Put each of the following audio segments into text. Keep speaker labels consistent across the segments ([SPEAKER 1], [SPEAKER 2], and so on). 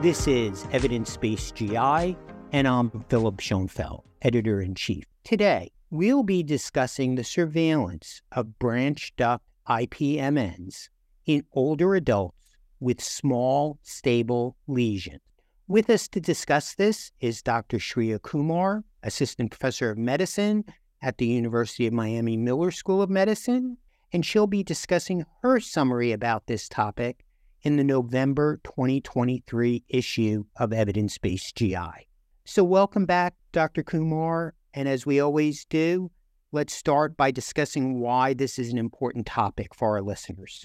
[SPEAKER 1] This is Evidence Based GI, and I'm Philip Schoenfeld, Editor in Chief. Today, we'll be discussing the surveillance of branch duct IPMNs in older adults with small, stable lesions. With us to discuss this is Dr. Shria Kumar, Assistant Professor of Medicine at the University of Miami Miller School of Medicine, and she'll be discussing her summary about this topic in the November 2023 issue of Evidence Based GI. So, welcome back, Dr. Kumar. And as we always do, let's start by discussing why this is an important topic for our listeners.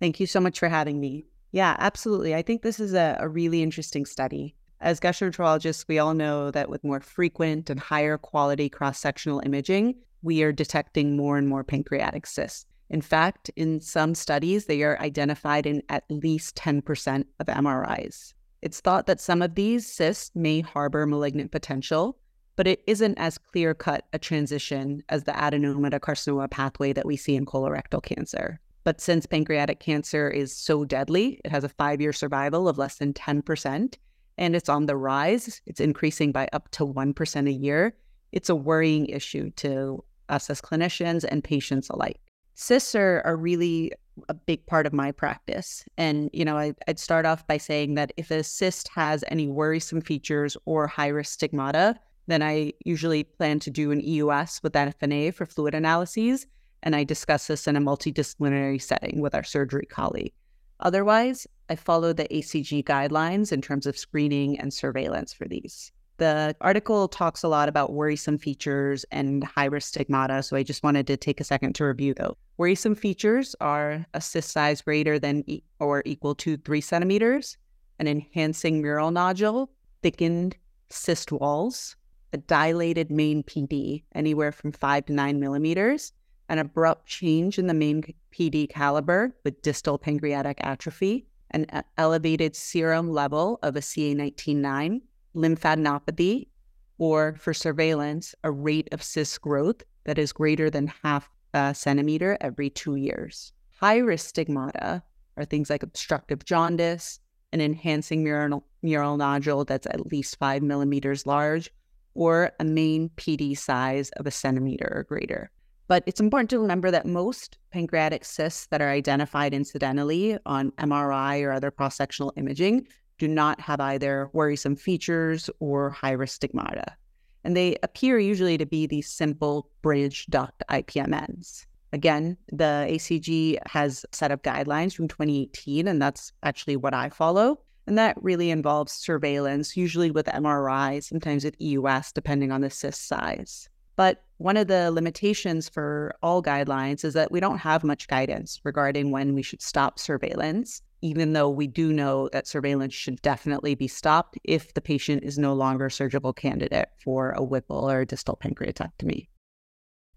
[SPEAKER 2] Thank you so much for having me. Yeah, absolutely. I think this is a, a really interesting study. As gastroenterologists, we all know that with more frequent and higher quality cross sectional imaging, we are detecting more and more pancreatic cysts. In fact, in some studies, they are identified in at least 10% of MRIs. It's thought that some of these cysts may harbor malignant potential, but it isn't as clear cut a transition as the adenoma to carcinoma pathway that we see in colorectal cancer. But since pancreatic cancer is so deadly, it has a five year survival of less than 10%, and it's on the rise, it's increasing by up to 1% a year. It's a worrying issue to us as clinicians and patients alike. Cysts are, are really a big part of my practice. And, you know, I, would start off by saying that if a cyst has any worrisome features or high risk stigmata, then I usually plan to do an EUS with FNA for fluid analyses and I discuss this in a multidisciplinary setting with our surgery colleague. Otherwise, I follow the ACG guidelines in terms of screening and surveillance for these. The article talks a lot about worrisome features and high risk stigmata, so I just wanted to take a second to review those. Worrisome features are a cyst size greater than or equal to three centimeters, an enhancing mural nodule, thickened cyst walls, a dilated main PD, anywhere from five to nine millimeters, an abrupt change in the main PD caliber with distal pancreatic atrophy, an elevated serum level of a CA19-9, lymphadenopathy, or for surveillance, a rate of cyst growth that is greater than half a centimeter every two years. High risk stigmata are things like obstructive jaundice, an enhancing mural, mural nodule that's at least five millimeters large, or a main PD size of a centimeter or greater. But it's important to remember that most pancreatic cysts that are identified incidentally on MRI or other cross sectional imaging do not have either worrisome features or high risk stigmata. And they appear usually to be these simple branch duct IPMNs. Again, the ACG has set up guidelines from 2018, and that's actually what I follow. And that really involves surveillance, usually with MRI, sometimes with EUS, depending on the cyst size. But one of the limitations for all guidelines is that we don't have much guidance regarding when we should stop surveillance, even though we do know that surveillance should definitely be stopped if the patient is no longer a surgical candidate for a Whipple or a distal pancreatectomy.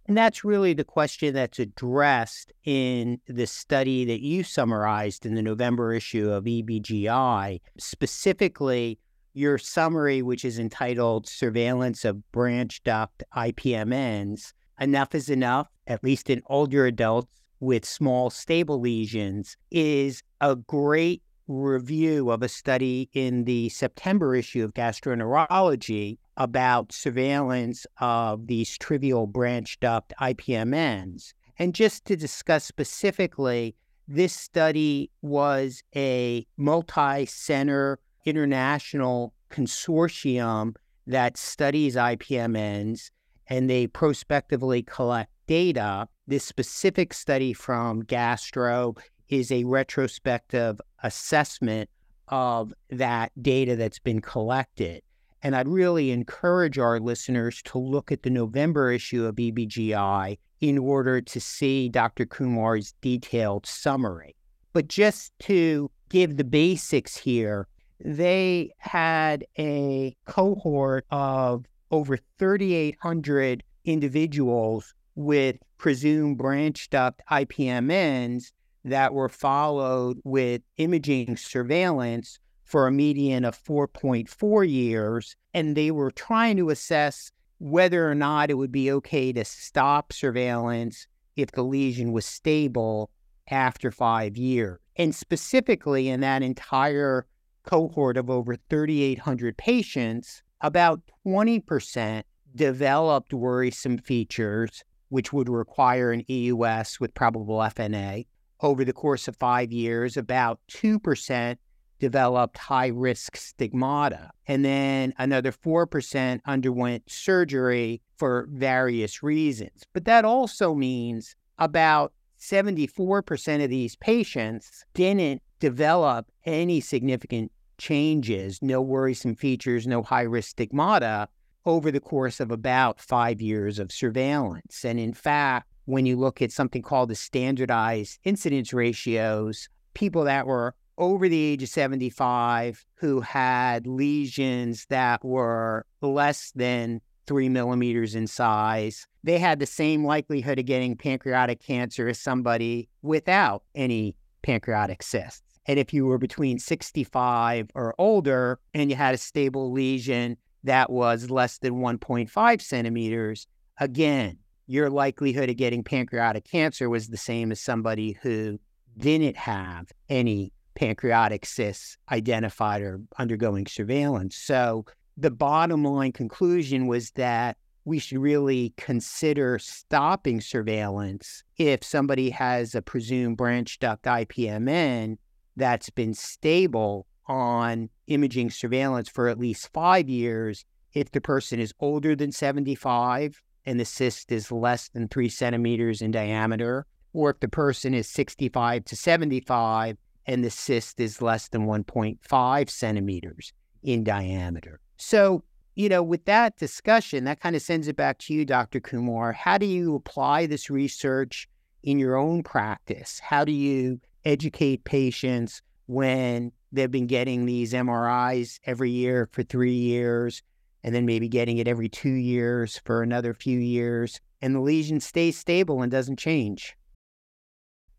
[SPEAKER 1] And that's really the question that's addressed in the study that you summarized in the November issue of EBGI, specifically your summary, which is entitled Surveillance of Branch Duct IPMNs, enough is enough, at least in older adults with small stable lesions, is a great review of a study in the September issue of Gastroenterology about surveillance of these trivial branch duct IPMNs. And just to discuss specifically, this study was a multi center international consortium that studies IPMNs and they prospectively collect data. This specific study from Gastro is a retrospective assessment of that data that's been collected. And I'd really encourage our listeners to look at the November issue of EBGI in order to see Dr. Kumar's detailed summary. But just to give the basics here, they had a cohort of over 3,800 individuals with presumed branch duct IPMNs that were followed with imaging surveillance for a median of 4.4 years. And they were trying to assess whether or not it would be okay to stop surveillance if the lesion was stable after five years. And specifically in that entire cohort of over 3,800 patients, about 20% developed worrisome features, which would require an EUS with probable FNA. Over the course of five years, about 2% developed high risk stigmata. And then another 4% underwent surgery for various reasons. But that also means about 74% of these patients didn't develop any significant changes, no worrisome features, no high risk stigmata over the course of about five years of surveillance. And in fact, when you look at something called the standardized incidence ratios, people that were over the age of 75 who had lesions that were less than three millimeters in size, they had the same likelihood of getting pancreatic cancer as somebody without any pancreatic cysts. And if you were between 65 or older and you had a stable lesion that was less than 1.5 centimeters, again, your likelihood of getting pancreatic cancer was the same as somebody who didn't have any pancreatic cysts identified or undergoing surveillance. So the bottom line conclusion was that we should really consider stopping surveillance if somebody has a presumed branch duct IPMN that's been stable on imaging surveillance for at least five years if the person is older than 75 and the cyst is less than three centimeters in diameter, or if the person is 65 to 75 and the cyst is less than 1.5 centimeters in diameter. So, you know, with that discussion, that kind of sends it back to you, Dr. Kumar. How do you apply this research in your own practice? How do you educate patients when they've been getting these MRIs every year for three years and then maybe getting it every two years for another few years and the lesion stays stable and doesn't change?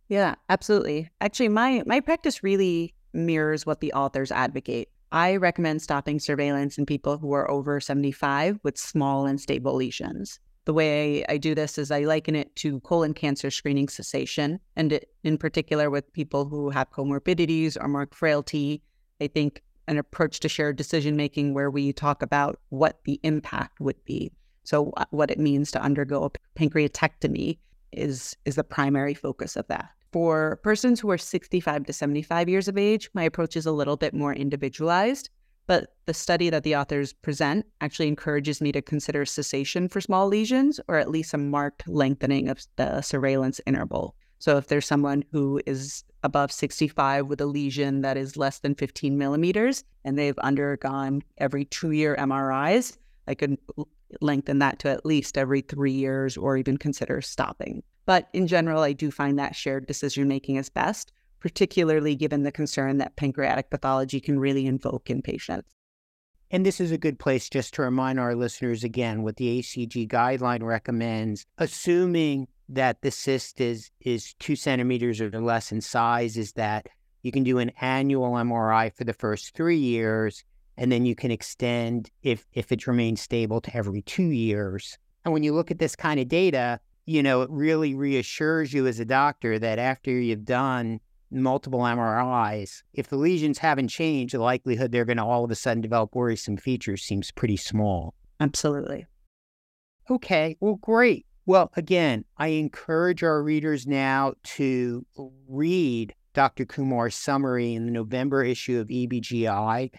[SPEAKER 2] Yeah, absolutely. Actually, my my practice really mirrors what the authors advocate. I recommend stopping surveillance in people who are over 75 with small and stable lesions. The way I do this is I liken it to colon cancer screening cessation, and it, in particular with people who have comorbidities or more frailty. I think an approach to shared decision making where we talk about what the impact would be. So, uh, what it means to undergo a pancreatectomy is is the primary focus of that. For persons who are 65 to 75 years of age, my approach is a little bit more individualized, but the study that the authors present actually encourages me to consider cessation for small lesions or at least a marked lengthening of the surveillance interval. So if there's someone who is above 65 with a lesion that is less than 15 millimeters and they've undergone every two year MRIs, I could lengthen that to at least every three years or even consider stopping. But in general, I do find that shared decision making is best, particularly given the concern that pancreatic pathology can really invoke in patients.
[SPEAKER 1] And this is a good place just to remind our listeners again what the ACG guideline recommends, assuming that the cyst is, is two centimeters or less in size, is that you can do an annual MRI for the first three years, and then you can extend if if it remains stable to every two years. And when you look at this kind of data, you know, it really reassures you as a doctor that after you've done multiple MRIs, if the lesions haven't changed, the likelihood they're going to all of a sudden develop worrisome features seems pretty small.
[SPEAKER 2] Absolutely.
[SPEAKER 1] Okay, well, great. Well, again, I encourage our readers now to read Dr. Kumar's summary in the November issue of EBGI.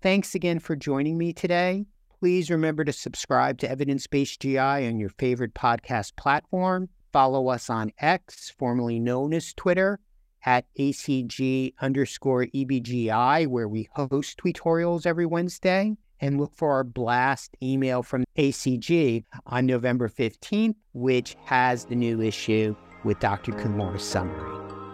[SPEAKER 1] Thanks again for joining me today. Please remember to subscribe to Evidence Based GI on your favorite podcast platform. Follow us on X, formerly known as Twitter, at ACG underscore EBGI, where we host tutorials every Wednesday. And look for our blast email from ACG on November 15th, which has the new issue with Dr. Kumar's summary.